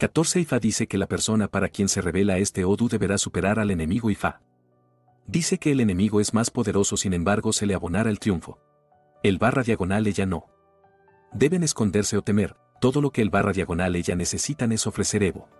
14 Ifa dice que la persona para quien se revela este Odu deberá superar al enemigo Ifa. Dice que el enemigo es más poderoso sin embargo se le abonará el triunfo. El barra diagonal ella no. Deben esconderse o temer, todo lo que el barra diagonal ella necesitan es ofrecer Evo.